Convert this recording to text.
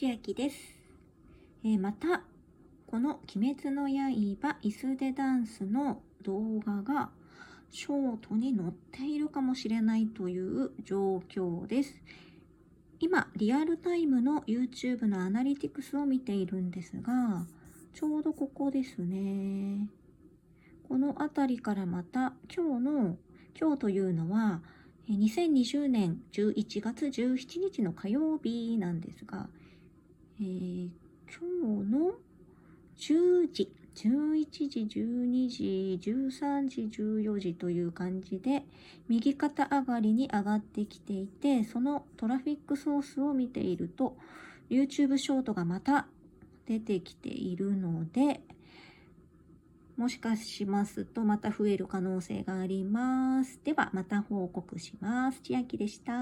千秋です。えー、また、この鬼滅の刃椅子でダンスの動画がショートに載っているかもしれないという状況です。今、リアルタイムの YouTube のアナリティクスを見ているんですが、ちょうどここですね。この辺りからまた今日の、今日というのは、2020年11月17日の火曜日なんですが、えー、今日の10時、11時、12時、13時、14時という感じで、右肩上がりに上がってきていて、そのトラフィックソースを見ていると、YouTube ショートがまた出てきているので、もしかしますとまた増える可能性があります。ではまた報告します。千秋でした。